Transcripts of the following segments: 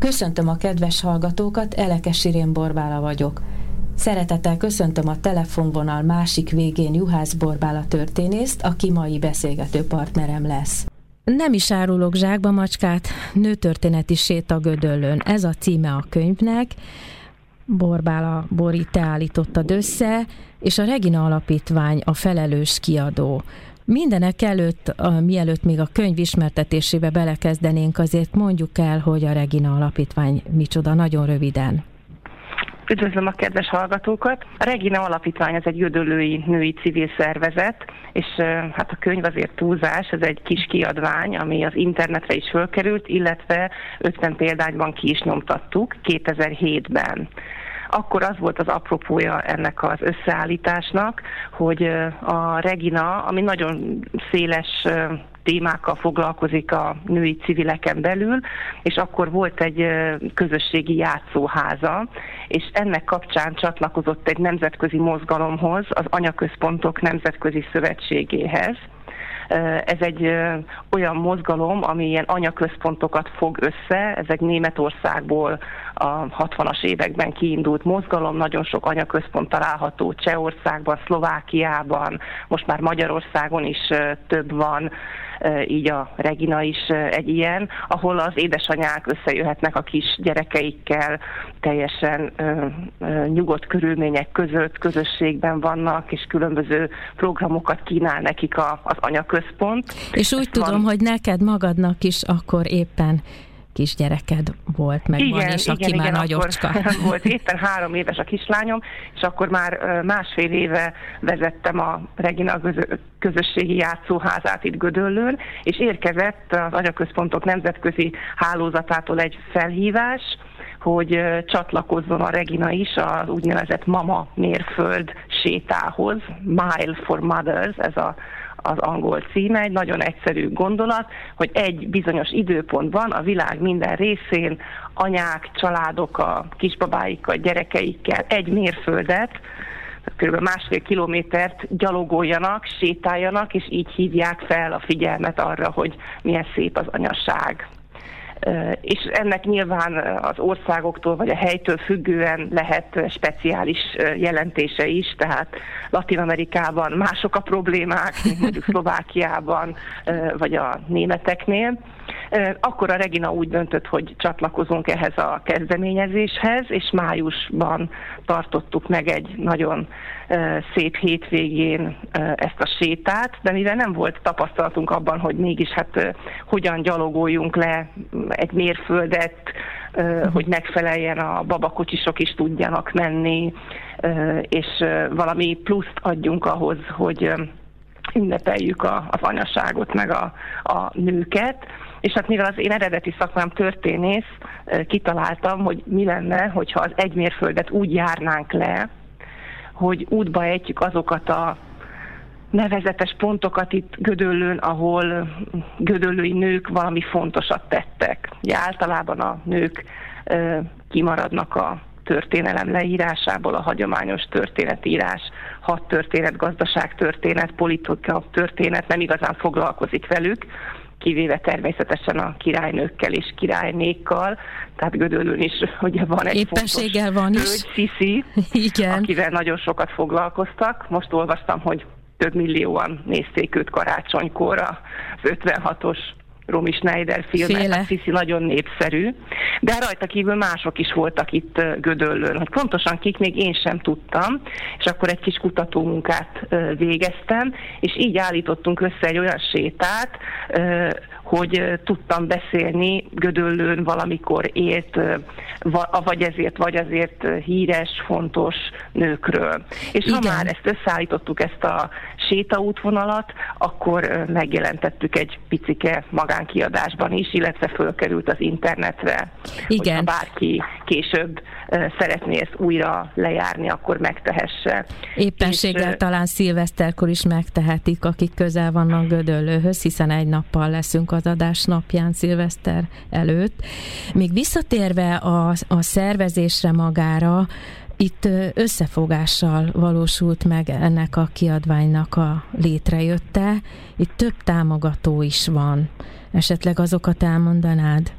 Köszöntöm a kedves hallgatókat, Elekes Irén Borbála vagyok. Szeretettel köszöntöm a telefonvonal másik végén Juhász Borbála történészt, aki mai beszélgető partnerem lesz. Nem is árulok zsákba macskát, nőtörténeti séta Gödöllön. Ez a címe a könyvnek. Borbála Bori, te állítottad össze, és a Regina Alapítvány a felelős kiadó. Mindenek előtt, a, mielőtt még a könyv ismertetésébe belekezdenénk, azért mondjuk el, hogy a Regina Alapítvány micsoda, nagyon röviden. Üdvözlöm a kedves hallgatókat! A Regina Alapítvány ez egy jödölői női civil szervezet, és hát a könyv azért túlzás, ez egy kis kiadvány, ami az internetre is fölkerült, illetve 50 példányban ki is nyomtattuk 2007-ben akkor az volt az apropója ennek az összeállításnak, hogy a Regina, ami nagyon széles témákkal foglalkozik a női civileken belül, és akkor volt egy közösségi játszóháza, és ennek kapcsán csatlakozott egy nemzetközi mozgalomhoz, az Anyaközpontok Nemzetközi Szövetségéhez, ez egy olyan mozgalom, ami ilyen anyaközpontokat fog össze, ez egy Németországból a 60-as években kiindult mozgalom, nagyon sok anyaközpont található Csehországban, Szlovákiában, most már Magyarországon is több van, így a Regina is egy ilyen, ahol az édesanyák összejöhetnek a kis gyerekeikkel, teljesen nyugodt körülmények között, közösségben vannak, és különböző programokat kínál nekik az anyaközpont. És úgy Ezt tudom, van... hogy neked magadnak is akkor éppen kisgyereked volt, meg igen, van, és igen, aki igen, már nagyocska. volt éppen három éves a kislányom, és akkor már másfél éve vezettem a Regina közösségi játszóházát itt Gödöllőn, és érkezett az anyaközpontok nemzetközi hálózatától egy felhívás, hogy csatlakozzon a Regina is az úgynevezett Mama mérföld sétához, Mile for Mothers, ez a az angol címe, egy nagyon egyszerű gondolat, hogy egy bizonyos időpontban a világ minden részén anyák, családok a kisbabáikkal, gyerekeikkel egy mérföldet, kb. másfél kilométert gyalogoljanak, sétáljanak, és így hívják fel a figyelmet arra, hogy milyen szép az anyaság és ennek nyilván az országoktól vagy a helytől függően lehet speciális jelentése is, tehát Latin Amerikában mások a problémák, mint mondjuk Szlovákiában vagy a németeknél. Akkor a Regina úgy döntött, hogy csatlakozunk ehhez a kezdeményezéshez, és májusban tartottuk meg egy nagyon szép hétvégén ezt a sétát, de mivel nem volt tapasztalatunk abban, hogy mégis hát hogyan gyalogoljunk le egy mérföldet, uh-huh. hogy megfeleljen a babakocsisok is tudjanak menni, és valami pluszt adjunk ahhoz, hogy ünnepeljük a, az anyaságot, meg a, a nőket. És hát mivel az én eredeti szakmám történész, kitaláltam, hogy mi lenne, hogyha az egymérföldet úgy járnánk le, hogy útba ejtjük azokat a nevezetes pontokat itt Gödöllőn, ahol gödöllői nők valami fontosat tettek. Ugye általában a nők ö, kimaradnak a történelem leírásából, a hagyományos történetírás, hat történet, gazdaság történet, politika történet nem igazán foglalkozik velük, kivéve természetesen a királynőkkel és királynékkal, tehát Gödöllőn is ugye van egy Éppenséggel van is. Igen. akivel nagyon sokat foglalkoztak. Most olvastam, hogy több millióan nézték őt karácsonykor az 56-os Romy Schneider filmet, a Cici nagyon népszerű, de rajta kívül mások is voltak itt Gödöllőn, hogy pontosan kik még én sem tudtam, és akkor egy kis kutatómunkát végeztem, és így állítottunk össze egy olyan sétát, hogy tudtam beszélni Gödöllőn valamikor élt, vagy ezért, vagy azért híres, fontos nőkről. És Igen. ha már ezt összeállítottuk, ezt a sétaútvonalat, akkor megjelentettük egy picike magánkiadásban is, illetve fölkerült az internetre. Igen. Hogyha bárki később szeretné ezt újra lejárni, akkor megtehesse. Éppenséggel és, talán szilveszterkor is megtehetik, akik közel vannak Gödöllőhöz, hiszen egy nappal leszünk az adás napján szilveszter előtt. Még visszatérve a, a szervezésre magára, itt összefogással valósult meg ennek a kiadványnak a létrejötte. Itt több támogató is van. Esetleg azokat elmondanád?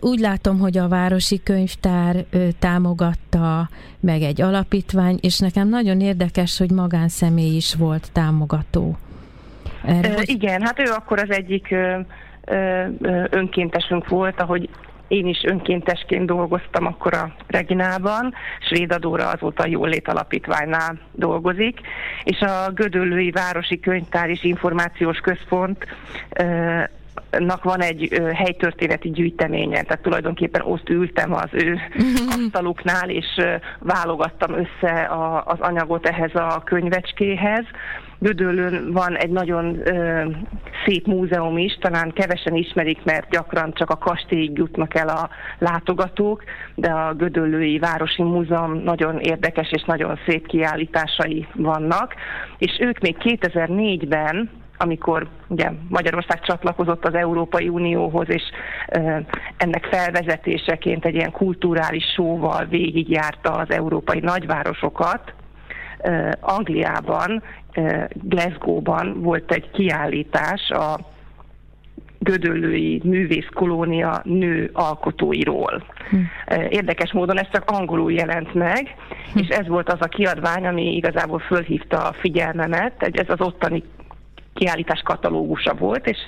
Úgy látom, hogy a Városi Könyvtár támogatta, meg egy alapítvány, és nekem nagyon érdekes, hogy magánszemély is volt támogató. Erre. Igen, hát ő akkor az egyik önkéntesünk volt, ahogy én is önkéntesként dolgoztam akkor a Reginában, Svédadóra azóta a Jólét Alapítványnál dolgozik, és a Gödöllői Városi Könyvtár és Információs Központ nak van egy helytörténeti gyűjteménye, tehát tulajdonképpen ott ültem az ő asztaluknál, és válogattam össze a, az anyagot ehhez a könyvecskéhez. Gödöllőn van egy nagyon ö, szép múzeum is, talán kevesen ismerik, mert gyakran csak a kastélyig jutnak el a látogatók, de a Gödöllői Városi Múzeum nagyon érdekes és nagyon szép kiállításai vannak, és ők még 2004-ben amikor ugye Magyarország csatlakozott az Európai Unióhoz, és ennek felvezetéseként egy ilyen kulturális sóval végigjárta az európai nagyvárosokat, Angliában, Glasgow-ban volt egy kiállítás a Gödöllői művészkolónia nő alkotóiról. Hm. Érdekes módon ez csak angolul jelent meg, hm. és ez volt az a kiadvány, ami igazából fölhívta a figyelmemet, ez az ottani kiállítás katalógusa volt, és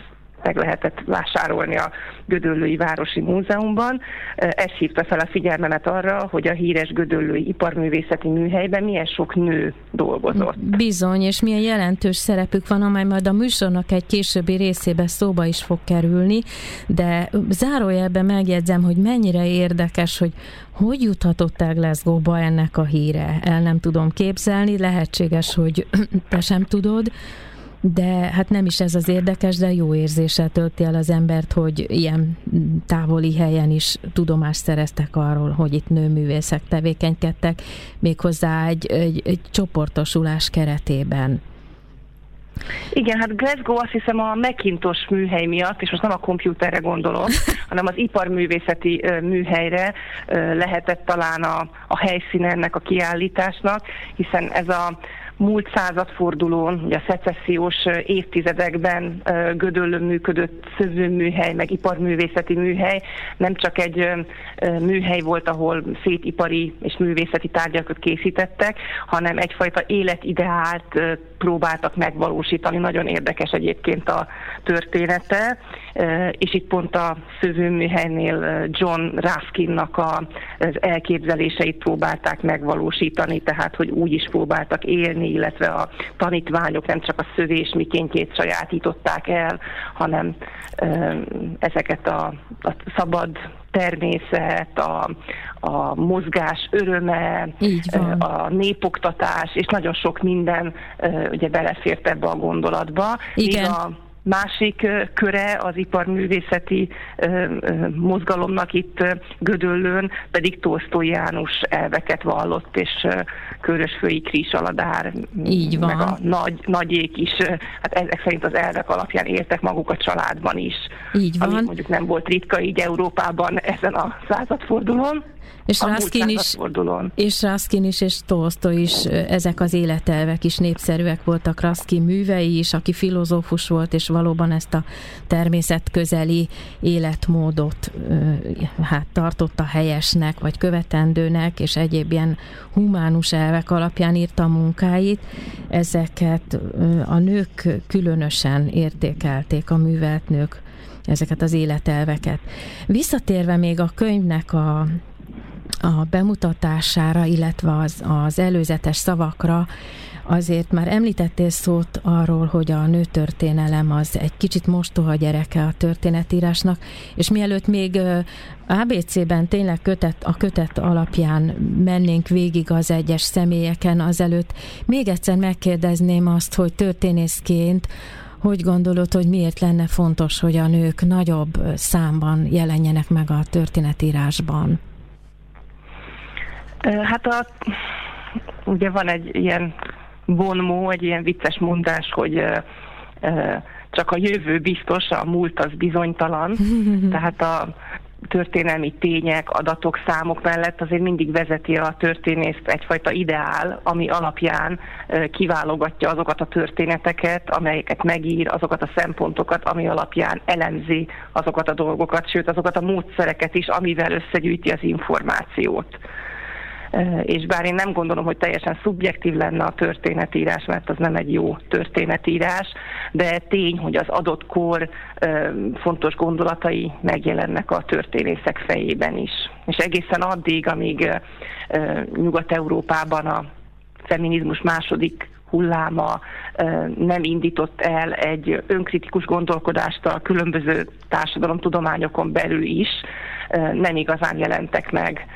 meg lehetett vásárolni a Gödöllői Városi Múzeumban. Ez hívta fel a figyelmemet arra, hogy a híres Gödöllői Iparművészeti Műhelyben milyen sok nő dolgozott. Bizony, és milyen jelentős szerepük van, amely majd a műsornak egy későbbi részébe szóba is fog kerülni, de zárójelben megjegyzem, hogy mennyire érdekes, hogy hogy juthatott el Glasgow-ba ennek a híre? El nem tudom képzelni, lehetséges, hogy te sem tudod, de hát nem is ez az érdekes, de jó érzéssel tölti el az embert, hogy ilyen távoli helyen is tudomást szereztek arról, hogy itt nőművészek tevékenykedtek, méghozzá egy, egy, egy csoportosulás keretében. Igen, hát Glasgow azt hiszem a Macintosh műhely miatt, és most nem a kompjúterre gondolok, hanem az iparművészeti műhelyre lehetett talán a, a helyszíne ennek a kiállításnak, hiszen ez a múlt századfordulón, ugye a szecessziós évtizedekben Gödöllön működött szövőműhely, meg iparművészeti műhely, nem csak egy műhely volt, ahol szép ipari és művészeti tárgyakat készítettek, hanem egyfajta életideált próbáltak megvalósítani. Nagyon érdekes egyébként a története, és itt pont a szövőműhelynél John Raskinnak az elképzeléseit próbálták megvalósítani, tehát hogy úgy is próbáltak élni, illetve a tanítványok nem csak a szövés mikéntjét sajátították el, hanem ezeket a, a szabad természet, a, a mozgás öröme, a népoktatás, és nagyon sok minden ugye belefért ebbe a gondolatba. Igen. Még a Másik köre az iparművészeti mozgalomnak itt Gödöllőn pedig Tolsztói János elveket vallott, és Körösfői Kris Aladár, Így van. meg a nagy, nagyék is, hát ezek szerint az elvek alapján éltek maguk a családban is. Így van. Ami mondjuk nem volt ritka így Európában ezen a századfordulón. És Raskin is, és Raskin is, és Tolstoy is, ezek az életelvek is népszerűek voltak. Raskin művei is, aki filozófus volt, és valóban ezt a természetközeli életmódot hát tartotta helyesnek, vagy követendőnek, és egyéb ilyen humánus elvek alapján írta a munkáit. Ezeket a nők különösen értékelték, a művelt nők ezeket az életelveket. Visszatérve még a könyvnek a a bemutatására, illetve az, az előzetes szavakra azért már említettél szót arról, hogy a nőtörténelem az egy kicsit mostoha gyereke a történetírásnak, és mielőtt még ABC-ben tényleg kötet, a kötet alapján mennénk végig az egyes személyeken azelőtt, még egyszer megkérdezném azt, hogy történészként hogy gondolod, hogy miért lenne fontos, hogy a nők nagyobb számban jelenjenek meg a történetírásban? Hát a, ugye van egy ilyen vonmó, egy ilyen vicces mondás, hogy csak a jövő biztos, a múlt az bizonytalan. Tehát a történelmi tények, adatok, számok mellett azért mindig vezeti a történészt egyfajta ideál, ami alapján kiválogatja azokat a történeteket, amelyeket megír, azokat a szempontokat, ami alapján elemzi azokat a dolgokat, sőt azokat a módszereket is, amivel összegyűjti az információt és bár én nem gondolom, hogy teljesen szubjektív lenne a történetírás, mert az nem egy jó történetírás, de tény, hogy az adott kor fontos gondolatai megjelennek a történészek fejében is. És egészen addig, amíg Nyugat-Európában a feminizmus második hulláma nem indított el egy önkritikus gondolkodást a különböző társadalomtudományokon belül is, nem igazán jelentek meg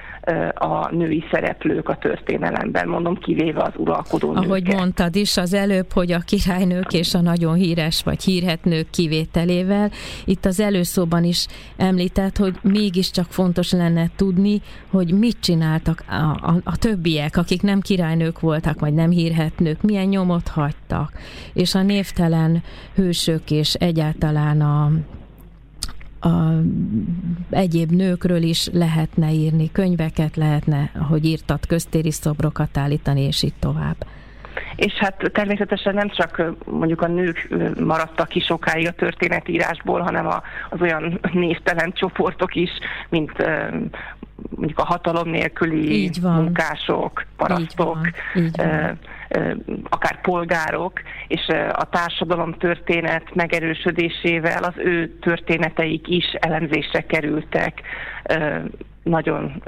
a női szereplők a történelemben, mondom, kivéve az uralkodó nőket. Ahogy mondtad is az előbb, hogy a királynők és a nagyon híres vagy hírhet nők kivételével, itt az előszóban is említett, hogy mégiscsak fontos lenne tudni, hogy mit csináltak a, a, a többiek, akik nem királynők voltak, vagy nem hírhetnők, milyen nyomot hagytak, és a névtelen hősök és egyáltalán a a egyéb nőkről is lehetne írni, könyveket lehetne, hogy írtat, köztéri szobrokat állítani, és így tovább. És hát természetesen nem csak mondjuk a nők maradtak ki sokáig a történetírásból, hanem a, az olyan névtelen csoportok is, mint mondjuk a hatalom nélküli munkások, parasztok, így van. Így van akár polgárok, és a társadalom történet megerősödésével az ő történeteik is elemzésre kerültek. Nagyon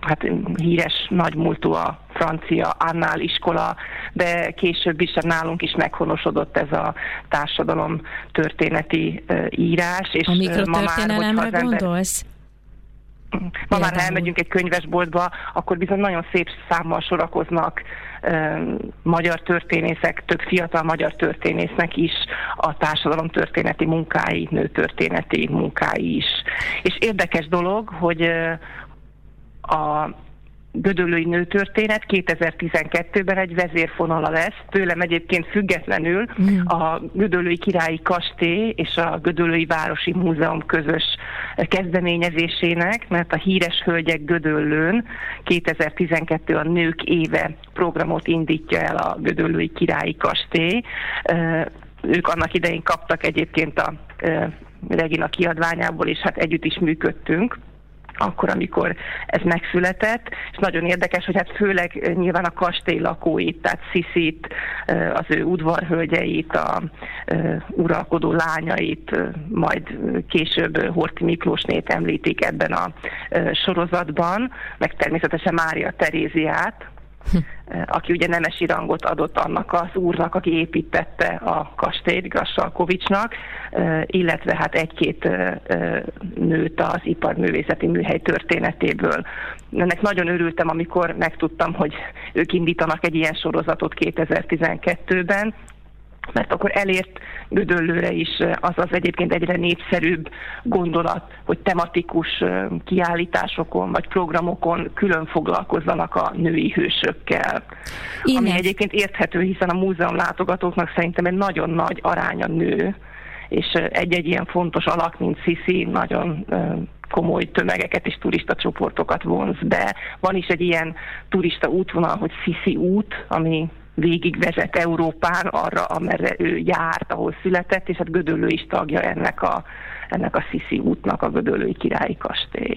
hát híres nagymúltú a francia Annál iskola, de később is nálunk is meghonosodott ez a társadalom történeti írás. És a mikrotörténelemre ember... gondolsz? Ma már, ha elmegyünk egy könyvesboltba, akkor bizony nagyon szép számmal sorakoznak magyar történészek, több fiatal magyar történésznek is a társadalom történeti munkái, nőtörténeti munkái is. És érdekes dolog, hogy a Gödöllői nőtörténet 2012-ben egy vezérfonala lesz, tőlem egyébként függetlenül mm. a Gödöllői Királyi Kastély és a Gödöllői Városi Múzeum közös kezdeményezésének, mert a Híres Hölgyek Gödöllőn 2012 a Nők Éve programot indítja el a Gödöllői Királyi Kastély. Ők annak idején kaptak egyébként a Regina kiadványából, és hát együtt is működtünk akkor, amikor ez megszületett, és nagyon érdekes, hogy hát főleg nyilván a kastély lakóit, tehát Sziszit, az ő udvarhölgyeit, a uralkodó lányait, majd később Horti Miklósnét említik ebben a sorozatban, meg természetesen Mária Teréziát, aki ugye nemesi rangot adott annak az úrnak, aki építette a kastélyt, Grassalkovicsnak, illetve hát egy-két nőt az iparművészeti műhely történetéből. Ennek nagyon örültem, amikor megtudtam, hogy ők indítanak egy ilyen sorozatot 2012-ben, mert akkor elért Gödöllőre is az az egyébként egyre népszerűbb gondolat, hogy tematikus kiállításokon vagy programokon külön foglalkozzanak a női hősökkel. Ines. Ami egyébként érthető, hiszen a múzeum látogatóknak szerintem egy nagyon nagy aránya nő, és egy-egy ilyen fontos alak, mint Sisi, nagyon komoly tömegeket és turista csoportokat vonz be. Van is egy ilyen turista útvonal, hogy Sisi út, ami végigvezet Európán arra, amerre ő járt, ahol született, és hát Gödöllő is tagja ennek a, ennek a Sziszi útnak, a Gödöllői Királyi Kastély.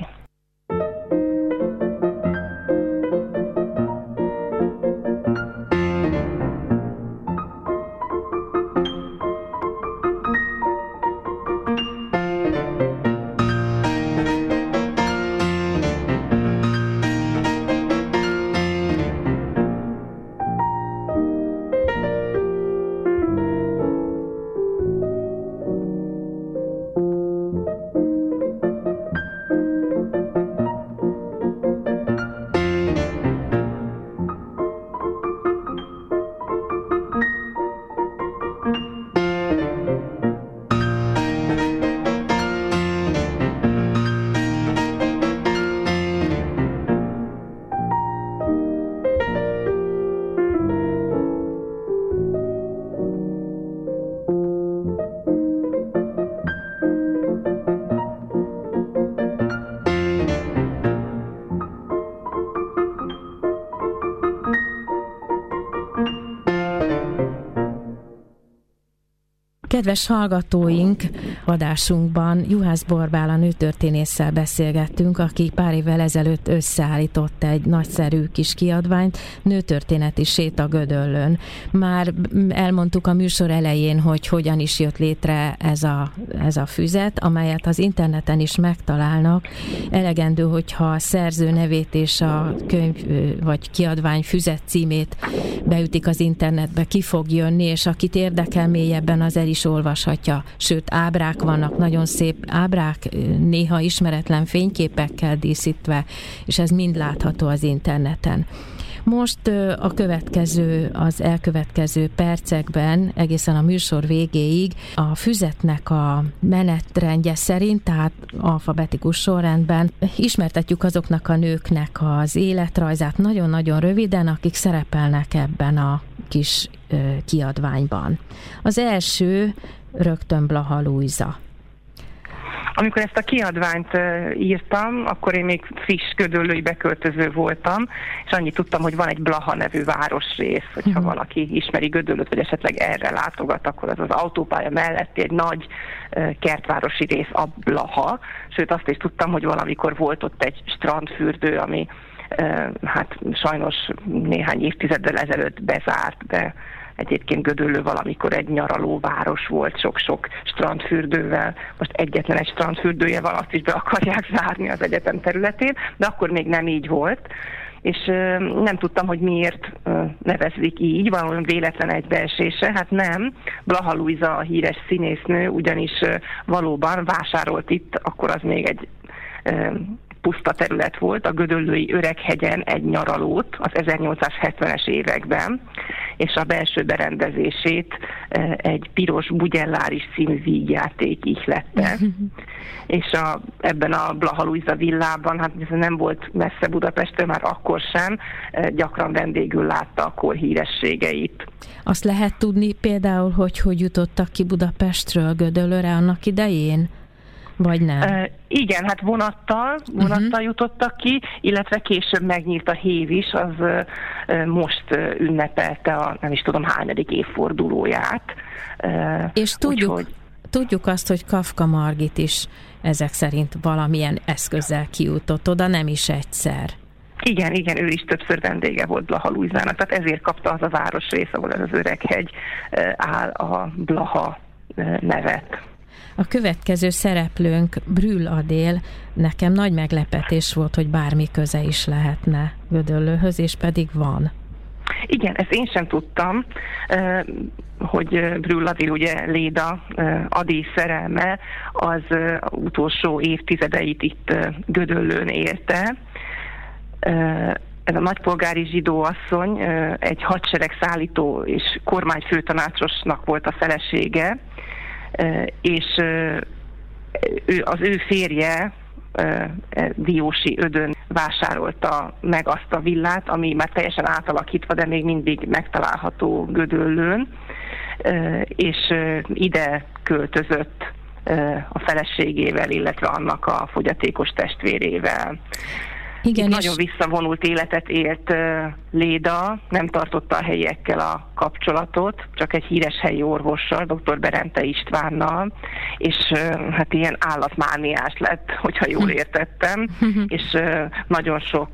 Kedves hallgatóink, adásunkban Juhász Borbála nőtörténésszel beszélgettünk, aki pár évvel ezelőtt összeállított egy nagyszerű kis kiadványt, nőtörténeti séta Gödöllön. Már elmondtuk a műsor elején, hogy hogyan is jött létre ez a, ez a füzet, amelyet az interneten is megtalálnak. Elegendő, hogyha a szerző nevét és a könyv vagy kiadvány füzet címét beütik az internetbe, ki fog jönni, és akit érdekel mélyebben, az el is olvashatja. Sőt, ábrák vannak, nagyon szép ábrák, néha ismeretlen fényképekkel díszítve, és ez mind látható az interneten. Most a következő, az elkövetkező percekben, egészen a műsor végéig a füzetnek a menetrendje szerint, tehát alfabetikus sorrendben ismertetjük azoknak a nőknek az életrajzát nagyon-nagyon röviden, akik szerepelnek ebben a kis kiadványban. Az első rögtön Blaha Luisa. Amikor ezt a kiadványt írtam, akkor én még friss gödöllői beköltöző voltam, és annyit tudtam, hogy van egy Blaha nevű városrész, hogyha uh-huh. valaki ismeri Gödöllőt, vagy esetleg erre látogat, akkor az az autópálya melletti egy nagy kertvárosi rész, a Blaha. Sőt, azt is tudtam, hogy valamikor volt ott egy strandfürdő, ami hát sajnos néhány évtizeddel ezelőtt bezárt, de Egyébként Gödöllő valamikor egy nyaralóváros volt, sok-sok strandfürdővel. Most egyetlen egy strandfürdője van, azt is be akarják zárni az egyetem területén, de akkor még nem így volt és nem tudtam, hogy miért nevezik így, valami véletlen egybeesése. Hát nem, Blaha Luisa a híres színésznő ugyanis valóban vásárolt itt, akkor az még egy puszta terület volt, a Gödöllői Öreghegyen egy nyaralót az 1870-es években, és a belső berendezését e, egy piros bugyelláris színű vígjáték ihlette. és a, ebben a Blaha Luisa villában, hát ez nem volt messze Budapestről, már akkor sem, e, gyakran vendégül látta a kor hírességeit. Azt lehet tudni például, hogy hogy jutottak ki Budapestről Gödöllőre annak idején? Vagy nem? Uh, igen, hát vonattal, vonattal uh-huh. jutottak ki, illetve később megnyílt a hév is, az uh, most uh, ünnepelte a nem is tudom hányadik évfordulóját. Uh, És tudjuk, úgyhogy... tudjuk azt, hogy Kafka Margit is ezek szerint valamilyen eszközzel kijutott oda, nem is egyszer. Igen, igen, ő is többször vendége volt Blaha Luizának, tehát ezért kapta az a városrész, ahol ez az öreghegy áll a Blaha nevet. A következő szereplőnk Brüll Adél, nekem nagy meglepetés volt, hogy bármi köze is lehetne Gödöllőhöz, és pedig van. Igen, ezt én sem tudtam, hogy Brüll Adél, ugye Léda Adi szerelme, az utolsó évtizedeit itt Gödöllőn érte. Ez a nagypolgári zsidó asszony egy hadsereg szállító és kormányfőtanácsosnak volt a felesége, és ő, az ő férje e, Diósi Ödön vásárolta meg azt a villát, ami már teljesen átalakítva, de még mindig megtalálható Gödöllőn, és ide költözött a feleségével, illetve annak a fogyatékos testvérével. Igen, és... nagyon visszavonult életet élt Léda, nem tartotta a helyiekkel a kapcsolatot, csak egy híres helyi orvossal, dr. Berente Istvánnal, és hát ilyen állatmániás lett, hogyha jól hm. értettem, és nagyon sok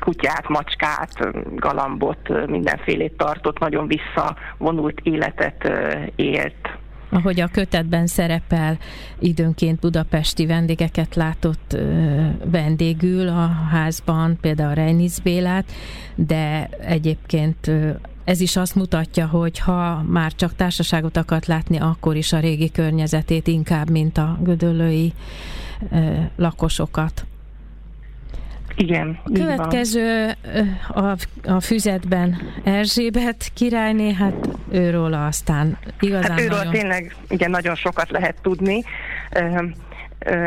kutyát, macskát, galambot, mindenfélét tartott, nagyon visszavonult életet élt ahogy a kötetben szerepel, időnként budapesti vendégeket látott vendégül a házban, például Reinisz Bélát, de egyébként ez is azt mutatja, hogy ha már csak társaságot akart látni, akkor is a régi környezetét inkább, mint a gödöllői lakosokat. Igen. A következő a, a füzetben Erzsébet királyné, hát őről aztán igazán hát őről nagyon... tényleg igen, nagyon sokat lehet tudni.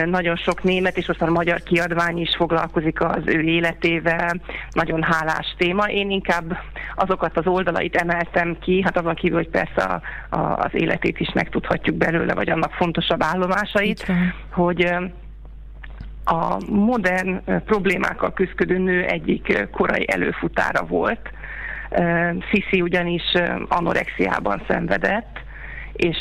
Nagyon sok német és aztán magyar kiadvány is foglalkozik az ő életével, nagyon hálás téma. Én inkább azokat az oldalait emeltem ki, hát azon kívül, hogy persze a, a, az életét is megtudhatjuk belőle, vagy annak fontosabb állomásait, hogy a modern problémákkal küzdő nő egyik korai előfutára volt. Sisi ugyanis anorexiában szenvedett, és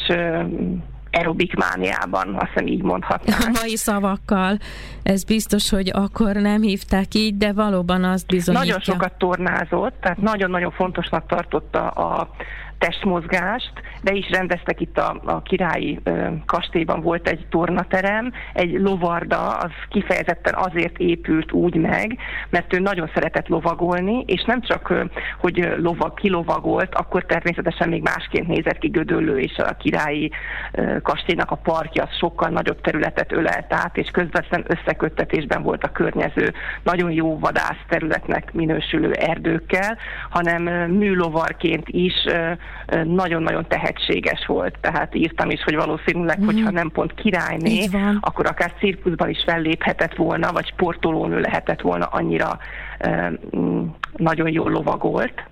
aerobik mániában, azt hiszem így mondhatnám. A mai szavakkal, ez biztos, hogy akkor nem hívták így, de valóban azt bizonyítja. Nagyon sokat tornázott, tehát nagyon-nagyon fontosnak tartotta a testmozgást, de is rendeztek itt a, a királyi ö, kastélyban volt egy tornaterem, egy lovarda, az kifejezetten azért épült úgy meg, mert ő nagyon szeretett lovagolni, és nem csak, ö, hogy lovag, kilovagolt, akkor természetesen még másként nézett ki Gödöllő, és a királyi ö, kastélynak a parkja az sokkal nagyobb területet ölelt át, és közvetlen összeköttetésben volt a környező nagyon jó vadász területnek minősülő erdőkkel, hanem műlovarként is nagyon-nagyon tehetséges volt, tehát írtam is, hogy valószínűleg, mm. hogyha nem pont királyné, akkor akár cirkuszban is felléphetett volna, vagy sportolónő lehetett volna, annyira nagyon jól lovagolt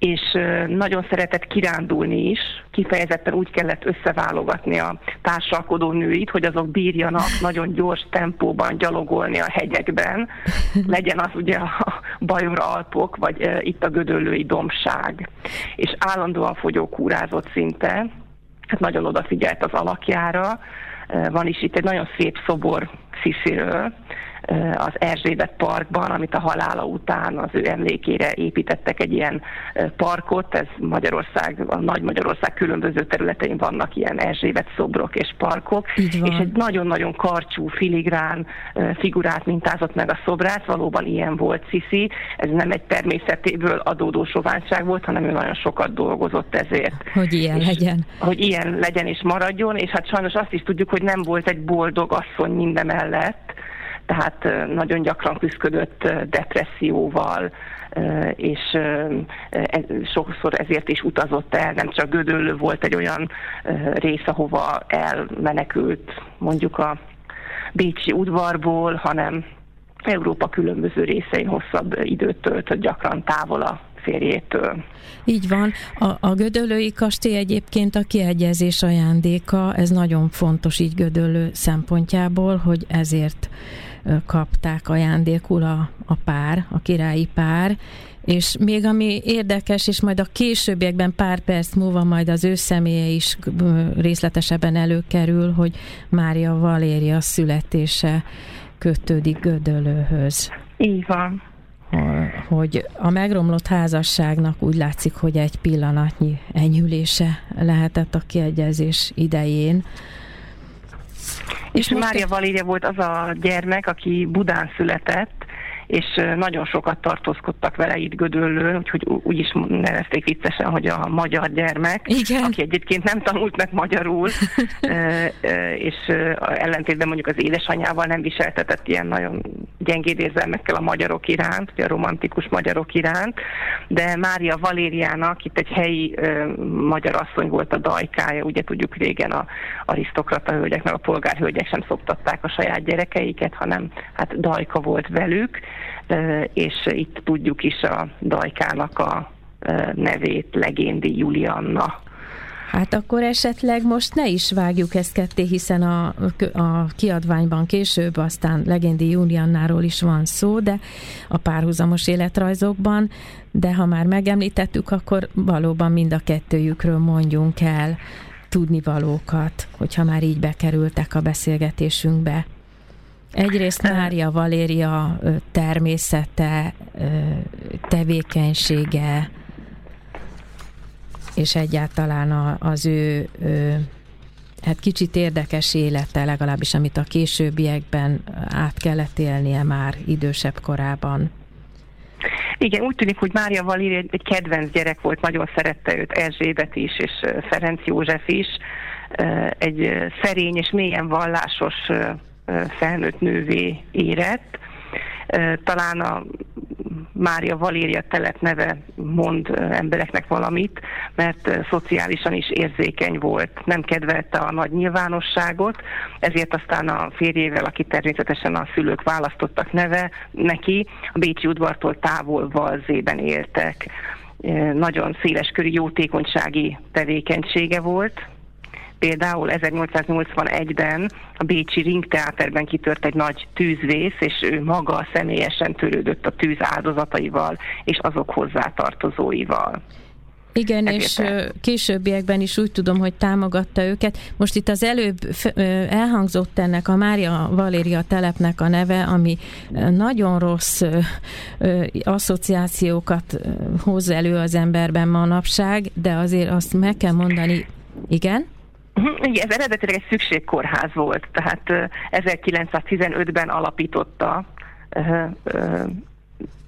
és nagyon szeretett kirándulni is, kifejezetten úgy kellett összeválogatni a társalkodó nőit, hogy azok bírjanak nagyon gyors tempóban gyalogolni a hegyekben, legyen az ugye a Bajor Alpok, vagy itt a Gödöllői dombság. És állandóan fogyókúrázott szinte, hát nagyon odafigyelt az alakjára, van is itt egy nagyon szép szobor Szisziről, az Erzsébet Parkban, amit a halála után az ő emlékére építettek egy ilyen parkot, ez Magyarország, a Nagy Magyarország különböző területein vannak ilyen Erzsébet szobrok és parkok, és egy nagyon-nagyon karcsú, filigrán figurát mintázott meg a szobrát, valóban ilyen volt Sziszi, ez nem egy természetéből adódó soványság volt, hanem ő nagyon sokat dolgozott ezért. Hogy ilyen és, legyen. Hogy ilyen legyen és maradjon, és hát sajnos azt is tudjuk, hogy nem volt egy boldog asszony mindemellett, tehát nagyon gyakran küzdött depresszióval, és e, sokszor ezért is utazott el, nem csak Gödöllő volt egy olyan rész, ahova elmenekült mondjuk a Bécsi udvarból, hanem Európa különböző részein hosszabb időt töltött, gyakran távol a férjétől. Így van. A, a Gödöllői kastély egyébként a kiegyezés ajándéka, ez nagyon fontos így Gödöllő szempontjából, hogy ezért kapták ajándékul a, a pár, a királyi pár, és még ami érdekes, és majd a későbbiekben pár perc múlva majd az ő személye is részletesebben előkerül, hogy Mária Valéria születése kötődik Gödölőhöz. Így van. Hogy a megromlott házasságnak úgy látszik, hogy egy pillanatnyi enyhülése lehetett a kiegyezés idején, és, Mária Valéria volt az a gyermek, aki Budán született, és nagyon sokat tartózkodtak vele itt Gödöllőn, úgyhogy úgy is nevezték viccesen, hogy a magyar gyermek, Igen. aki egyébként nem tanult meg magyarul, és ellentétben mondjuk az édesanyjával nem viseltetett ilyen nagyon gyengéd érzelmekkel a magyarok iránt, a romantikus magyarok iránt, de Mária Valériának itt egy helyi magyar asszony volt a dajkája, ugye tudjuk régen a arisztokrata hölgyek, meg a polgárhölgyek sem szoptatták a saját gyerekeiket, hanem hát dajka volt velük, és itt tudjuk is a Dajkának a nevét, Legéndi Julianna. Hát akkor esetleg most ne is vágjuk ezt ketté, hiszen a, a kiadványban később aztán Legendi Juliannáról is van szó, de a párhuzamos életrajzokban, de ha már megemlítettük, akkor valóban mind a kettőjükről mondjunk el tudnivalókat, hogyha már így bekerültek a beszélgetésünkbe. Egyrészt Mária Valéria természete, tevékenysége, és egyáltalán az ő, hát kicsit érdekes élete, legalábbis amit a későbbiekben át kellett élnie már idősebb korában. Igen, úgy tűnik, hogy Mária Valéria egy kedvenc gyerek volt, nagyon szerette őt Erzsébet is, és Ferenc József is. Egy szerény és mélyen vallásos felnőtt nővé érett. Talán a Mária Valéria telep neve mond embereknek valamit, mert szociálisan is érzékeny volt, nem kedvelte a nagy nyilvánosságot, ezért aztán a férjével, aki természetesen a szülők választottak neve neki, a Bécsi udvartól távol Valzében éltek. Nagyon széleskörű jótékonysági tevékenysége volt, Például 1881-ben a Bécsi Ringteáterben kitört egy nagy tűzvész, és ő maga személyesen törődött a tűz áldozataival és azok hozzátartozóival. Igen, és későbbiekben is úgy tudom, hogy támogatta őket. Most itt az előbb elhangzott ennek a Mária Valéria telepnek a neve, ami nagyon rossz asszociációkat hoz elő az emberben manapság, de azért azt meg kell mondani, igen? Mhm, igen, ez eredetileg egy szükségkórház volt, tehát 1915-ben alapította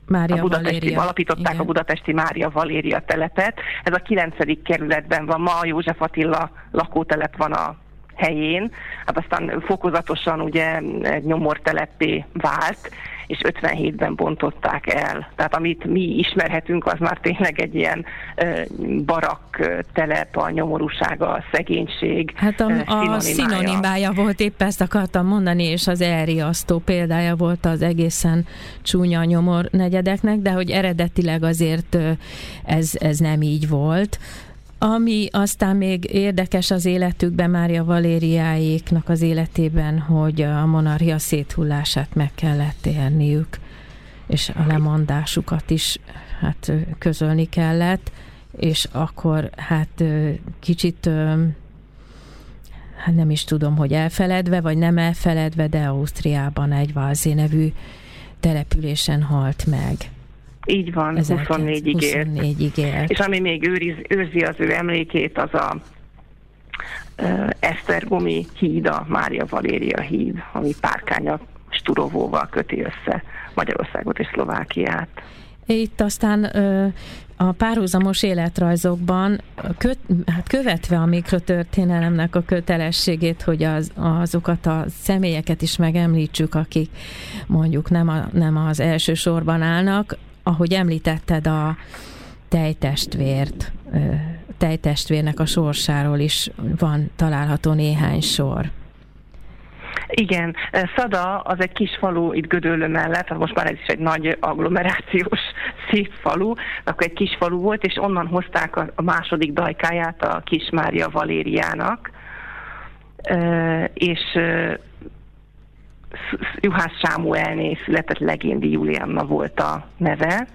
Mária a budapesti, Valéria. alapították Igen. a budapesti Mária Valéria telepet. Ez a 9. kerületben van ma, a József Attila lakótelep van a helyén, hát aztán fokozatosan ugye egy vált, és 57-ben bontották el. Tehát amit mi ismerhetünk, az már tényleg egy ilyen barak telep, a nyomorúsága, a szegénység. Hát a, a szinonimája volt, épp ezt akartam mondani, és az elriasztó példája volt az egészen csúnya nyomor negyedeknek, de hogy eredetileg azért ez, ez nem így volt. Ami aztán még érdekes az életükben, Mária Valériáéknak az életében, hogy a monarchia széthullását meg kellett érniük, és a lemondásukat is hát közölni kellett, és akkor hát kicsit hát nem is tudom, hogy elfeledve, vagy nem elfeledve, de Ausztriában egy Valzé nevű településen halt meg. Így van, 24-ig élt. 24 élt. És ami még őriz, őrzi az ő emlékét, az a uh, Esztergomi híd, a Mária Valéria híd, ami párkánya Sturovóval köti össze Magyarországot és Szlovákiát. Itt aztán a párhuzamos életrajzokban köt, hát követve a mikrotörténelemnek a kötelességét, hogy az, azokat a személyeket is megemlítsük, akik mondjuk nem, a, nem az első sorban állnak, ahogy említetted a tejtestvért, tejtestvérnek a sorsáról is van található néhány sor. Igen, Szada az egy kis falu itt Gödöllő mellett, most már ez is egy nagy agglomerációs szép falu, akkor egy kis falu volt, és onnan hozták a második dajkáját a kis Mária Valériának, és Juhász Sámuelné született Legéndi Julianna volt a neve.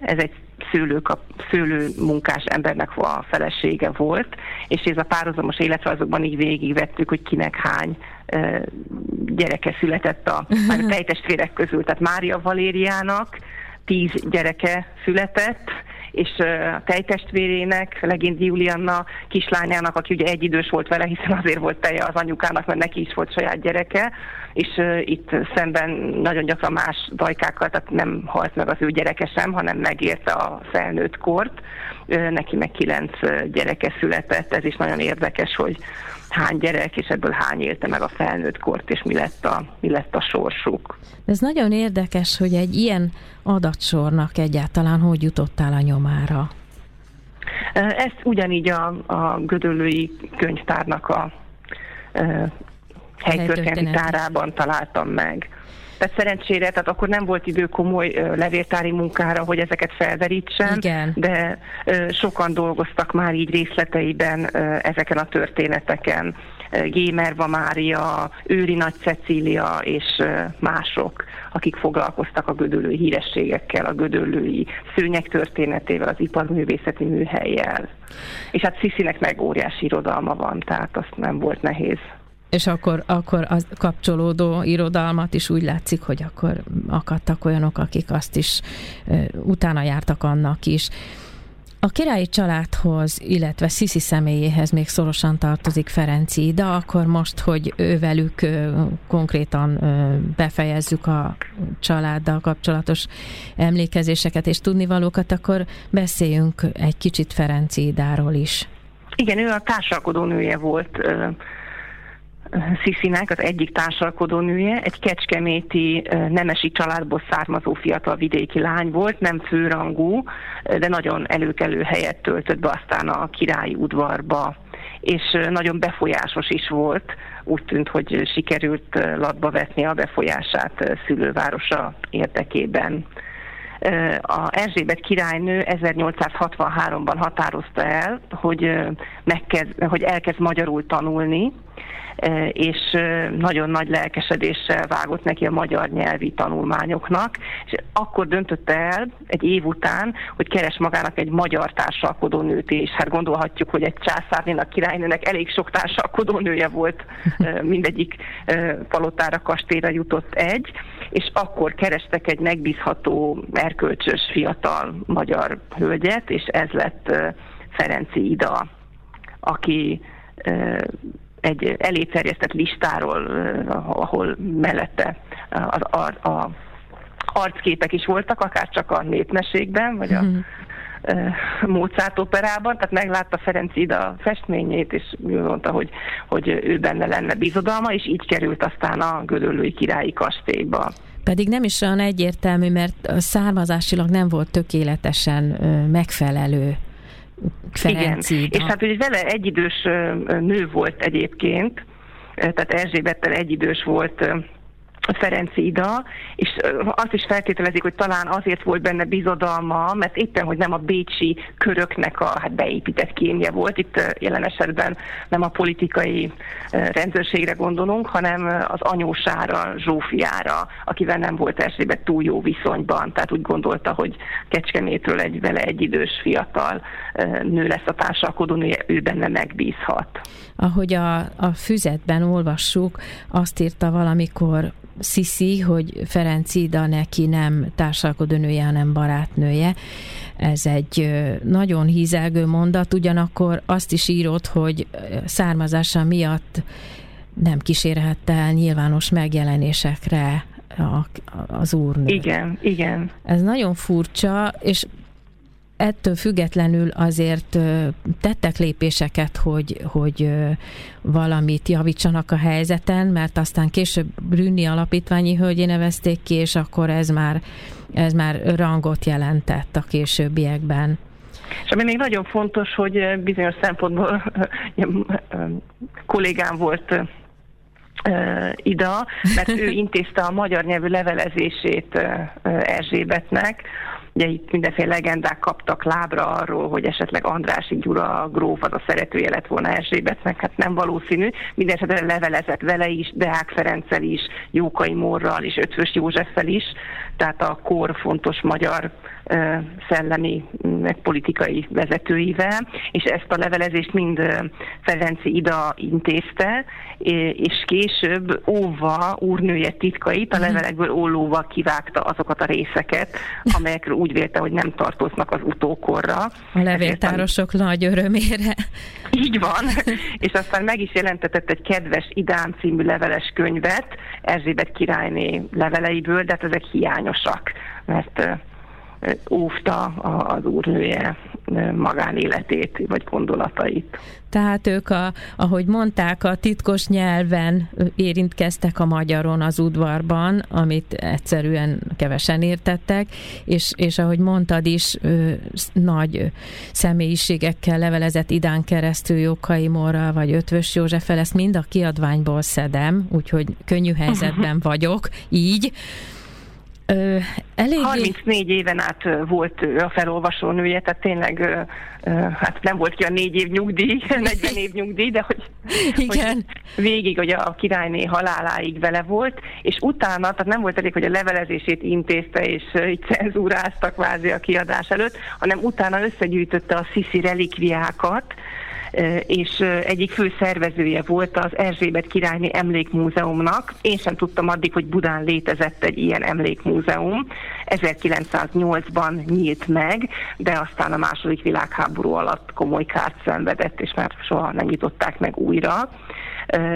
Ez egy szőlőkap, szőlő munkás embernek a felesége volt, és ez a párhuzamos életrajzokban így végigvettük, hogy kinek hány gyereke született a, a tejtestvérek közül. Tehát Mária Valériának tíz gyereke született, és a tejtestvérének, legint Julianna kislányának, aki ugye egy idős volt vele, hiszen azért volt teje az anyukának, mert neki is volt saját gyereke, és itt szemben nagyon gyakran más dajkákkal, tehát nem halt meg az ő gyereke sem, hanem megérte a felnőtt kort. Neki meg kilenc gyereke született, ez is nagyon érdekes, hogy hány gyerek, és ebből hány élte meg a felnőtt kort, és mi lett a, mi lett a sorsuk. Ez nagyon érdekes, hogy egy ilyen adatsornak egyáltalán hogy jutottál a nyomára? Ezt ugyanígy a, a Gödöllői könyvtárnak a e, helytörténeti tárában találtam meg. Tehát szerencsére, tehát akkor nem volt idő komoly levéltári munkára, hogy ezeket felderítsen, Igen. de sokan dolgoztak már így részleteiben ezeken a történeteken. Gémerva Mária, Őri Nagy Cecília és mások, akik foglalkoztak a gödöllői hírességekkel, a gödöllői szőnyek történetével, az iparművészeti műhelyjel. És hát Sziszinek meg óriási irodalma van, tehát azt nem volt nehéz és akkor, akkor a kapcsolódó irodalmat is úgy látszik, hogy akkor akadtak olyanok, akik azt is utána jártak annak is. A királyi családhoz, illetve Sziszi személyéhez még szorosan tartozik Ferenci, de akkor most, hogy ővelük konkrétan befejezzük a családdal kapcsolatos emlékezéseket és tudnivalókat, akkor beszéljünk egy kicsit Ferenci Idáról is. Igen, ő a társalkodó nője volt Sziszinek, az egyik társalkodó nője, egy kecskeméti nemesi családból származó fiatal vidéki lány volt, nem főrangú, de nagyon előkelő helyet töltött be aztán a királyi udvarba, és nagyon befolyásos is volt, úgy tűnt, hogy sikerült latba vetni a befolyását szülővárosa érdekében. A Erzsébet királynő 1863-ban határozta el, hogy, megkezd, hogy elkezd magyarul tanulni, és nagyon nagy lelkesedéssel vágott neki a magyar nyelvi tanulmányoknak, és akkor döntötte el egy év után, hogy keres magának egy magyar társalkodó nőt is. Hát gondolhatjuk, hogy egy császárnénak, királynőnek elég sok társalkodó nője volt, mindegyik palotára, kastélyra jutott egy, és akkor kerestek egy megbízható, erkölcsös, fiatal magyar hölgyet, és ez lett Ferenci Ida, aki egy eléterjesztett listáról, ahol mellette a, a, a arcképek is voltak, akár csak a népmeségben, vagy a mm. Mozart operában, tehát meglátta Ferenc Ida festményét, és mondta, hogy, hogy ő benne lenne bizodalma, és így került aztán a Gödöllői királyi kastélyba. Pedig nem is olyan egyértelmű, mert származásilag nem volt tökéletesen megfelelő Ferenc Igen. És hát ugye vele egyidős nő volt egyébként, tehát Erzsébettel egyidős volt Ferenci Ida, és azt is feltételezik, hogy talán azért volt benne bizodalma, mert éppen, hogy nem a bécsi köröknek a hát beépített kémje volt, itt jelen esetben nem a politikai rendőrségre gondolunk, hanem az anyósára, Zsófiára, akivel nem volt Erzsébet túl jó viszonyban, tehát úgy gondolta, hogy Kecskemétről egy vele egy idős fiatal nő lesz a társalkodónője, ő benne megbízhat. Ahogy a, a füzetben olvassuk, azt írta valamikor Sisi, hogy Ferenc Ida neki nem társalkodónője, hanem barátnője. Ez egy nagyon hízelgő mondat, ugyanakkor azt is írott, hogy származása miatt nem kísérhette el nyilvános megjelenésekre az úrnő. Igen, igen. Ez nagyon furcsa, és ettől függetlenül azért tettek lépéseket, hogy, hogy valamit javítsanak a helyzeten, mert aztán később Brünni alapítványi hölgyé nevezték ki, és akkor ez már, ez már rangot jelentett a későbbiekben. És ami még nagyon fontos, hogy bizonyos szempontból kollégám volt Ida, mert ő intézte a magyar nyelvű levelezését Erzsébetnek, Ugye itt mindenféle legendák kaptak lábra arról, hogy esetleg Andrási Gyura gróf az a szeretője lett volna Erzsébetnek, hát nem valószínű. Mindenesetre levelezett vele is, Deák Ferenccel is, Jókai Morral és Ötvös Józseffel is, tehát a kor fontos magyar szellemi, meg politikai vezetőivel, és ezt a levelezést mind Ferenci Ida intézte, és később óva úrnője titkait a mhm. levelekből ólóval kivágta azokat a részeket, amelyekről úgy vélte, hogy nem tartoznak az utókorra. A levéltárosok Ezért, nagy örömére. Így van, és aztán meg is jelentetett egy kedves Idám című leveles könyvet Erzsébet királyné leveleiből, de hát ezek hiányosak, mert óvta az úrnője magánéletét vagy gondolatait. Tehát ők, a, ahogy mondták, a titkos nyelven érintkeztek a magyaron az udvarban, amit egyszerűen kevesen értettek, és, és ahogy mondtad is, nagy személyiségekkel levelezett idán keresztül Jókai Morral, vagy Ötvös Józseffel, ezt mind a kiadványból szedem, úgyhogy könnyű helyzetben vagyok, így. Ö, eléggé... 34 éven át volt ő a felolvasó nője, tehát tényleg ö, hát nem volt ki a négy év nyugdíj, 40 év nyugdíj, de hogy, Igen. hogy végig hogy a királyné haláláig vele volt, és utána, tehát nem volt elég, hogy a levelezését intézte, és így cenzúráztak kvázi a kiadás előtt, hanem utána összegyűjtötte a sziszi relikviákat, és egyik fő szervezője volt az Erzsébet királyné emlékmúzeumnak. Én sem tudtam addig, hogy Budán létezett egy ilyen emlékmúzeum. 1908-ban nyílt meg, de aztán a második világháború alatt komoly kárt szenvedett, és már soha nem nyitották meg újra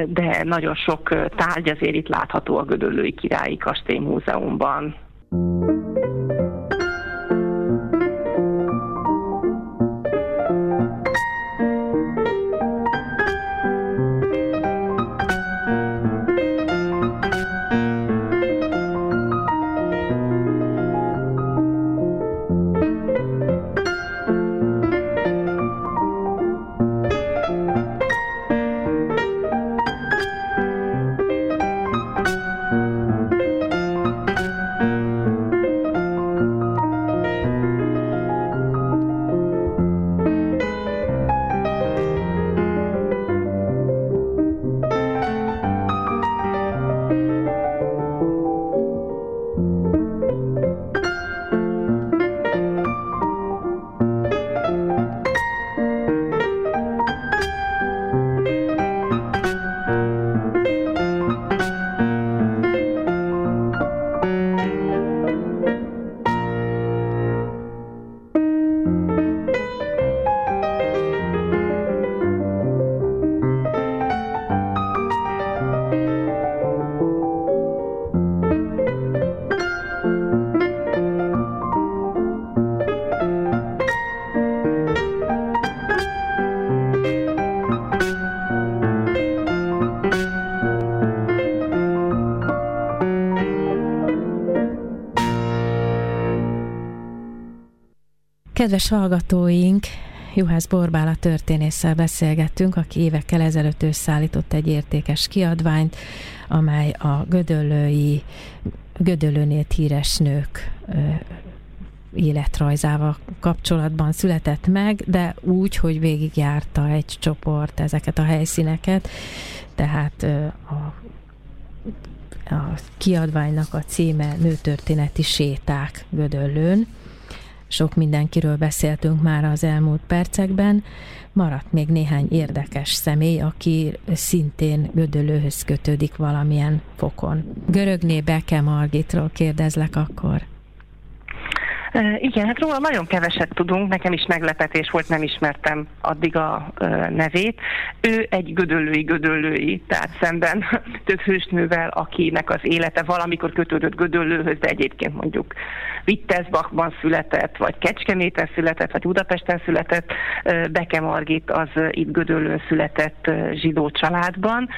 de nagyon sok tárgy azért itt látható a Gödöllői Királyi Kastély Múzeumban. Kedves hallgatóink, Juhász Borbála történésszel beszélgettünk, aki évekkel ezelőtt összeállított egy értékes kiadványt, amely a gödöllői, gödöllőnél híres nők életrajzával kapcsolatban született meg, de úgy, hogy végigjárta egy csoport ezeket a helyszíneket, tehát a a kiadványnak a címe Nőtörténeti séták Gödöllőn. Sok mindenkiről beszéltünk már az elmúlt percekben. Maradt még néhány érdekes személy, aki szintén Gödöllőhöz kötődik valamilyen fokon. Görögné Beke Margitról kérdezlek akkor. Igen, hát róla nagyon keveset tudunk, nekem is meglepetés volt, nem ismertem addig a nevét. Ő egy gödöllői gödöllői, tehát szemben több hősnővel, akinek az élete valamikor kötődött gödöllőhöz, de egyébként mondjuk Wittelsbachban született, vagy Kecskeméten született, vagy Budapesten született. Beke Margit az itt Gödöllőn született zsidó családban,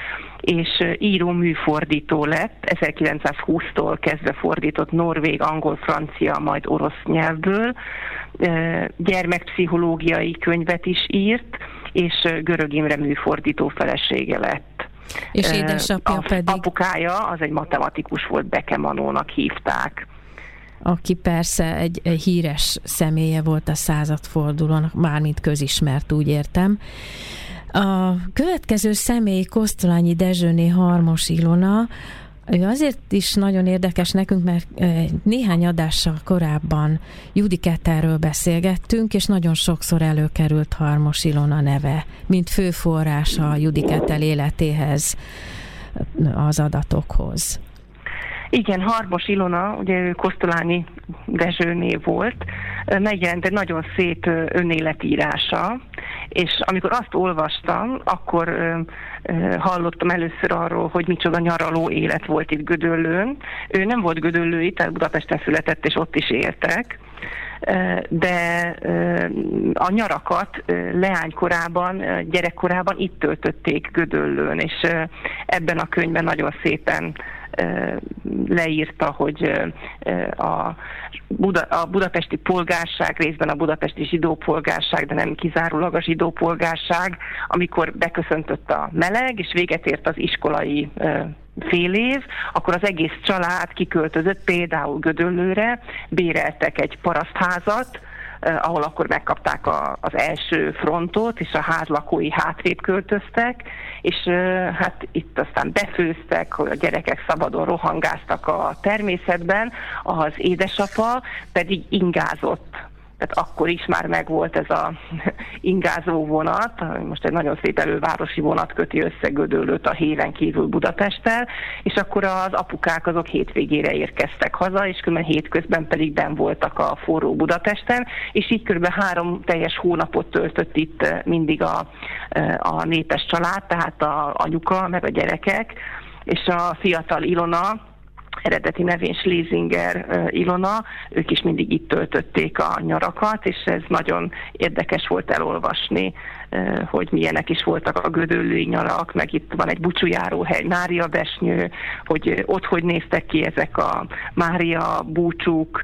és író műfordító lett, 1920-tól kezdve fordított norvég, angol, francia, majd orosz nyelvből, gyermekpszichológiai könyvet is írt, és Görög Imre műfordító felesége lett. És édesapja pedig? Apukája az egy matematikus volt, Bekemanónak hívták aki persze egy, egy híres személye volt a századfordulón, mármint közismert, úgy értem. A következő személy Kosztolányi Dezsőné Harmos Ilona, ő azért is nagyon érdekes nekünk, mert néhány adással korábban Judiketterről beszélgettünk, és nagyon sokszor előkerült Harmos Ilona neve, mint fő forrása a Judikettel életéhez, az adatokhoz. Igen, Harmos Ilona, ugye ő Kosztolányi Dezsőné volt, megjelent egy nagyon szép önéletírása, és amikor azt olvastam, akkor hallottam először arról, hogy micsoda nyaraló élet volt itt Gödöllőn. Ő nem volt Gödöllői, tehát Budapesten született, és ott is éltek, de a nyarakat leánykorában, gyerekkorában itt töltötték Gödöllőn, és ebben a könyvben nagyon szépen leírta, hogy a, a budapesti polgárság, részben a budapesti zsidó polgárság, de nem kizárólag a zsidó polgárság, amikor beköszöntött a meleg, és véget ért az iskolai fél év, akkor az egész család kiköltözött például Gödöllőre, béreltek egy parasztházat, ahol akkor megkapták a, az első frontot, és a ház lakói hátrébb költöztek, és eh, hát itt aztán befőztek, a gyerekek szabadon rohangáztak a természetben, az édesapa pedig ingázott tehát akkor is már megvolt ez a ingázó vonat, most egy nagyon szép elővárosi vonat köti össze Gödöllőt a héven kívül Budapesttel, és akkor az apukák azok hétvégére érkeztek haza, és kb. hétközben pedig ben voltak a forró Budapesten, és így kb. három teljes hónapot töltött itt mindig a, a népes család, tehát a anyuka, meg a gyerekek, és a fiatal Ilona, eredeti nevén Schlesinger Ilona, ők is mindig itt töltötték a nyarakat, és ez nagyon érdekes volt elolvasni, hogy milyenek is voltak a gödöllői nyarak, meg itt van egy búcsújáróhely, Mária Besnyő, hogy ott hogy néztek ki ezek a Mária búcsúk,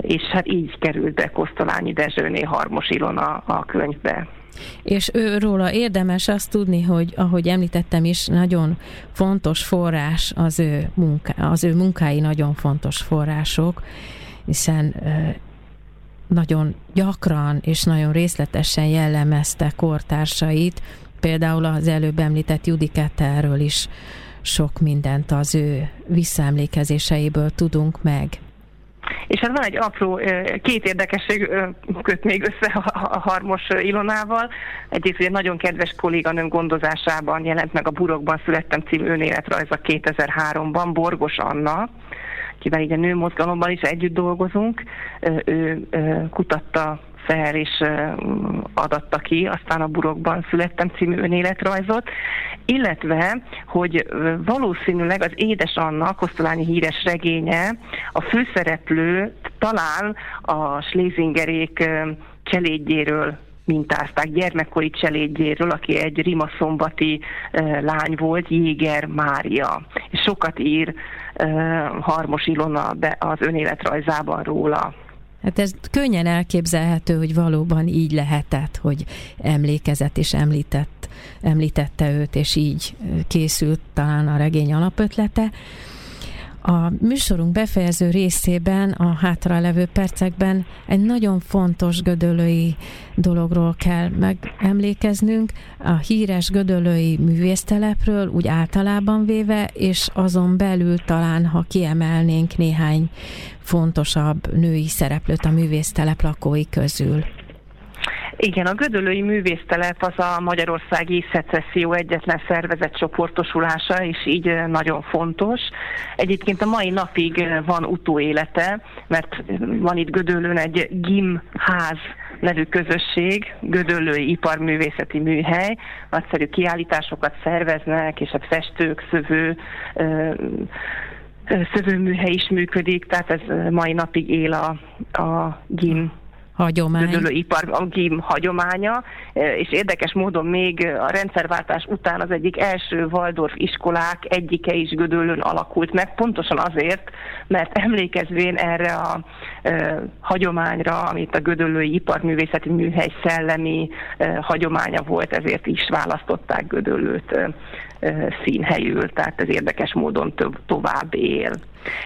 és hát így került be Kosztolányi Dezsőné Harmos Ilona a könyvbe. És őróla érdemes azt tudni, hogy ahogy említettem is, nagyon fontos forrás az ő, munká, az ő munkái nagyon fontos források, hiszen nagyon gyakran és nagyon részletesen jellemezte kortársait, például az előbb említett Judikettelről is sok mindent az ő visszaemlékezéseiből tudunk meg. És hát van egy apró, két érdekesség köt még össze a Harmos Ilonával. Egyrészt egy nagyon kedves kolléganőm gondozásában jelent meg a Burokban születtem című önéletrajza 2003-ban, Borgos Anna, kivel így a nőmozgalomban is együtt dolgozunk. Ő kutatta fel és adatta ki, aztán a Burokban születtem című önéletrajzot, illetve, hogy valószínűleg az Édes Anna, Kosztolányi híres regénye, a főszereplő talán a Schlesingerék cselédjéről mintázták gyermekkori cselédjéről, aki egy rimaszombati lány volt, Jéger Mária. És sokat ír Harmos Ilona az önéletrajzában róla. Hát ez könnyen elképzelhető, hogy valóban így lehetett, hogy emlékezett és említett, említette őt, és így készült talán a regény alapötlete. A műsorunk befejező részében, a hátralevő percekben egy nagyon fontos gödölői dologról kell megemlékeznünk, a híres gödölői művésztelepről, úgy általában véve, és azon belül talán, ha kiemelnénk néhány fontosabb női szereplőt a művésztelep lakói közül. Igen, a Gödölői Művésztelep az a Magyarországi Szecesszió egyetlen szervezet csoportosulása, és így nagyon fontos. Egyébként a mai napig van utóélete, mert van itt Gödöllőn egy gimház nevű közösség, Gödöllői Iparművészeti Műhely, nagyszerű kiállításokat szerveznek, és a festők, szövő, szövőműhely is működik, tehát ez mai napig él a, a GIM hagyomány. ipar a gim hagyománya, e, és érdekes módon még a rendszerváltás után az egyik első Waldorf iskolák egyike is Gödöllőn alakult meg, pontosan azért, mert emlékezvén erre a e, hagyományra, amit a Gödöllői Iparművészeti Műhely szellemi e, hagyománya volt, ezért is választották Gödöllőt e, színhelyül, tehát ez érdekes módon több, tovább él.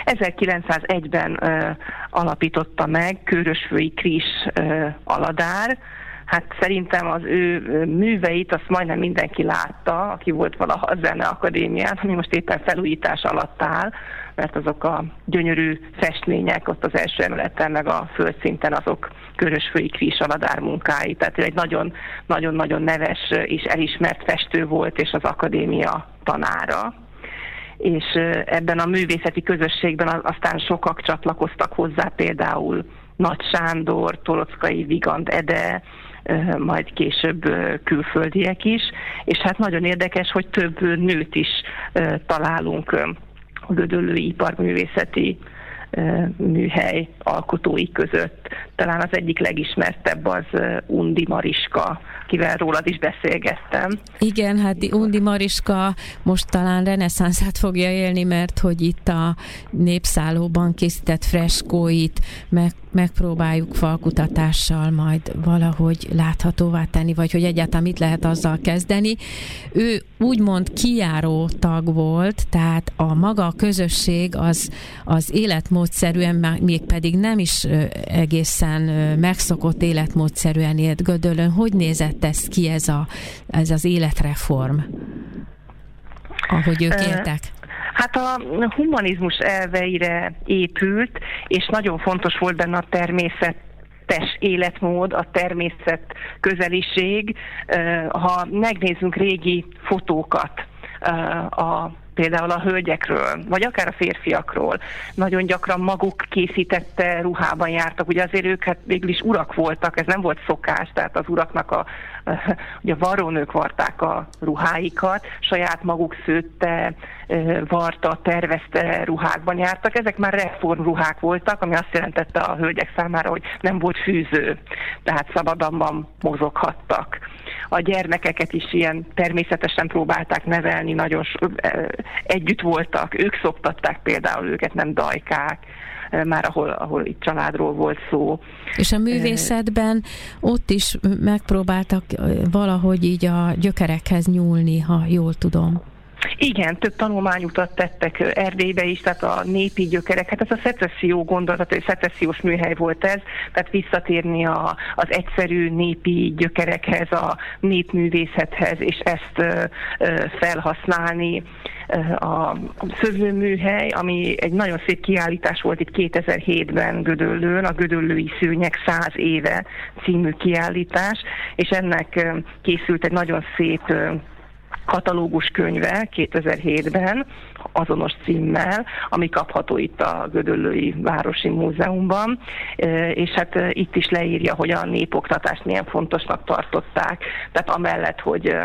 1901-ben ö, alapította meg Körösfői Kris ö, Aladár, hát szerintem az ő műveit azt majdnem mindenki látta, aki volt valaha a Zene Akadémián, ami most éppen felújítás alatt áll, mert azok a gyönyörű festmények ott az első emeleten, meg a földszinten azok Körösfői Kris munkái. Tehát egy nagyon-nagyon neves és elismert festő volt, és az akadémia tanára és ebben a művészeti közösségben aztán sokak csatlakoztak hozzá, például Nagy Sándor, Torockai Vigand Ede, majd később külföldiek is, és hát nagyon érdekes, hogy több nőt is találunk Gödöllői Iparművészeti műhely alkotói között. Talán az egyik legismertebb az Undi Mariska, kivel rólad is beszélgettem. Igen, hát Undi Mariska most talán reneszánszát fogja élni, mert hogy itt a népszállóban készített freskóit meg, megpróbáljuk falkutatással majd valahogy láthatóvá tenni, vagy hogy egyáltalán mit lehet azzal kezdeni. Ő úgymond kijáró tag volt, tehát a maga a közösség az, az életmódszerűen, még pedig nem is egészen megszokott életmódszerűen élt Gödölön. Hogy nézett ez ki ez, a, ez az életreform, ahogy ők éltek? Hát a humanizmus elveire épült, és nagyon fontos volt benne a természet természetes életmód, a természet közeliség. Ha megnézzünk régi fotókat, a például a hölgyekről, vagy akár a férfiakról. Nagyon gyakran maguk készítette ruhában jártak, ugye azért ők hát végül is urak voltak, ez nem volt szokás, tehát az uraknak a, ugye a varrónők varták a ruháikat, saját maguk szőtte, varta, tervezte ruhákban jártak. Ezek már reformruhák voltak, ami azt jelentette a hölgyek számára, hogy nem volt fűző, tehát szabadabban mozoghattak a gyermekeket is ilyen természetesen próbálták nevelni, nagyon együtt voltak, ők szoktatták például őket, nem dajkák már ahol, ahol itt családról volt szó. És a művészetben ott is megpróbáltak valahogy így a gyökerekhez nyúlni, ha jól tudom. Igen, több tanulmányutat tettek Erdélybe is, tehát a népi gyökerek, hát ez a szecesszió gondolat, egy szecessziós műhely volt ez, tehát visszatérni a, az egyszerű népi gyökerekhez, a népművészethez, és ezt felhasználni. A szövőműhely, ami egy nagyon szép kiállítás volt itt 2007-ben Gödöllőn, a Gödöllői Szőnyek 100 éve című kiállítás, és ennek készült egy nagyon szép katalógus könyve 2007-ben, azonos címmel, ami kapható itt a Gödöllői Városi Múzeumban, és hát itt is leírja, hogy a népoktatást milyen fontosnak tartották, tehát amellett, hogy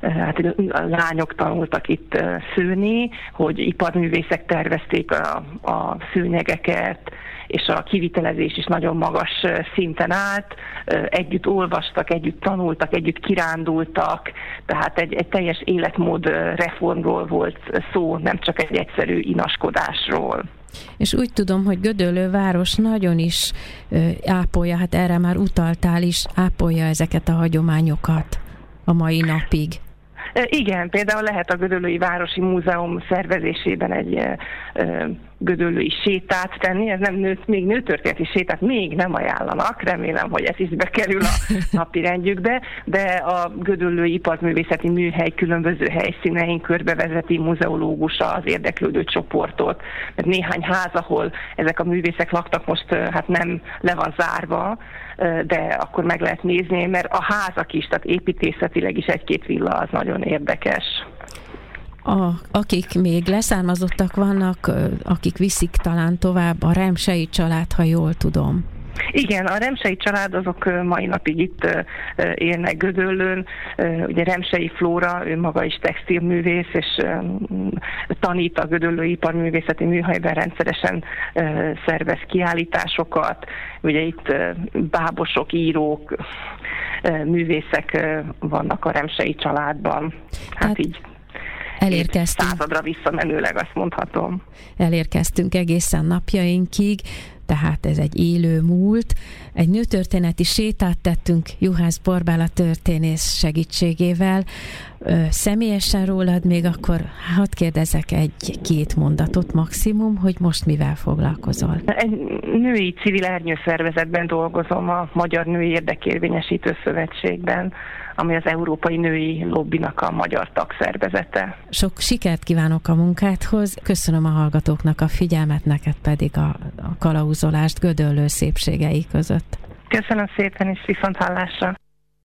hát a lányok tanultak itt szőni, hogy iparművészek tervezték a, a szőnyegeket, és a kivitelezés is nagyon magas szinten állt. Együtt olvastak, együtt tanultak, együtt kirándultak, tehát egy, egy teljes életmód reformról volt szó, nem csak egy egyszerű inaskodásról. És úgy tudom, hogy Gödöllő város nagyon is ápolja, hát erre már utaltál is, ápolja ezeket a hagyományokat a mai napig. Igen, például lehet a Gödöllői Városi Múzeum szervezésében egy gödöllői sétát tenni, ez nem nő, még nőtörténeti sétát még nem ajánlanak, remélem, hogy ez is bekerül a napi rendjükbe, de a gödöllői iparművészeti műhely különböző helyszínein körbevezeti muzeológusa az érdeklődő csoportot, mert néhány ház, ahol ezek a művészek laktak, most hát nem le van zárva, de akkor meg lehet nézni, mert a házak is, tehát építészetileg is egy-két villa az nagyon érdekes a, akik még leszármazottak vannak, akik viszik talán tovább a Remsei család, ha jól tudom. Igen, a Remsei család azok mai napig itt élnek Gödöllőn. Ugye Remsei Flóra, ő maga is textilművész, és tanít a Gödöllő Iparművészeti Műhelyben rendszeresen szervez kiállításokat. Ugye itt bábosok, írók, művészek vannak a Remsei családban. Hát Tehát így elérkeztünk. Századra visszamenőleg azt mondhatom. Elérkeztünk egészen napjainkig, tehát ez egy élő múlt. Egy nőtörténeti sétát tettünk Juhász Borbála történész segítségével. Személyesen rólad még akkor hadd kérdezek egy-két mondatot maximum, hogy most mivel foglalkozol? Egy női civil ernyőszervezetben dolgozom a Magyar Női Érdekérvényesítő Szövetségben ami az Európai Női Lobbinak a magyar tagszervezete. Sok sikert kívánok a munkádhoz, köszönöm a hallgatóknak a figyelmet, neked pedig a, a kalauzolást gödöllő szépségei között. Köszönöm szépen, és viszont hallásra.